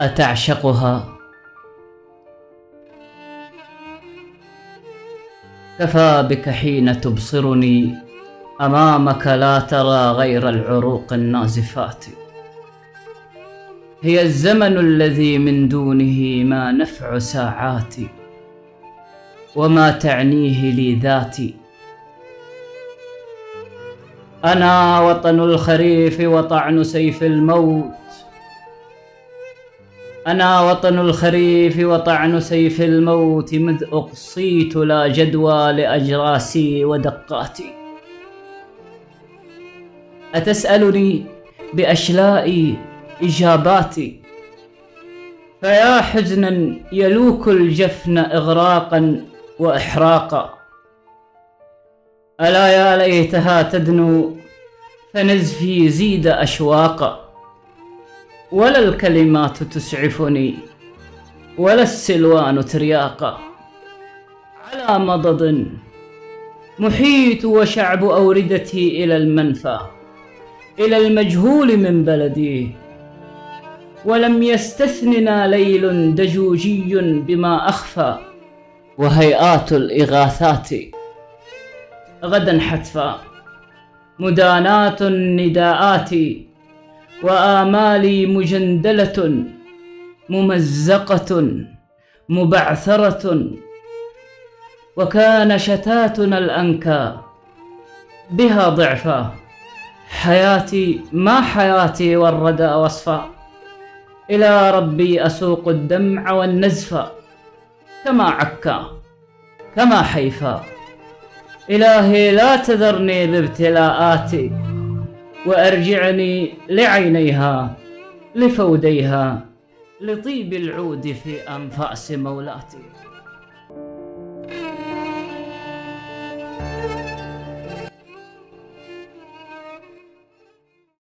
أتعشقها؟ كفى بك حين تبصرني أمامك لا ترى غير العروق النازفات. هي الزمن الذي من دونه ما نفع ساعاتي وما تعنيه لي ذاتي. أنا وطن الخريف وطعن سيف الموت أنا وطن الخريف وطعن سيف الموت مذ أقصيت لا جدوى لأجراسي ودقاتي. أتسألني بأشلائي إجاباتي؟ فيا حزنا يلوك الجفن إغراقا وإحراقا. ألا يا ليتها تدنو فنزفي زيد أشواقا. ولا الكلمات تسعفني ولا السلوان ترياقا على مضض محيط وشعب أوردتي إلى المنفى إلى المجهول من بلدي. ولم يستثننا ليل دجوجي بما أخفى وهيئات الإغاثات غدا حتفا مداناة النداءات وآمالي مجندلة ممزقة مبعثرة. وكان شتاتنا الأنكى بها ضعفا. حياتي ما حياتي والردى وصفا. إلى ربي أسوق الدمع والنزف كما عكا كما حيفا. إلهي لا تذرني بابتلاءاتي. وأرجعني لعينيها لفوديها لطيب العود في أنفاس مولاتي.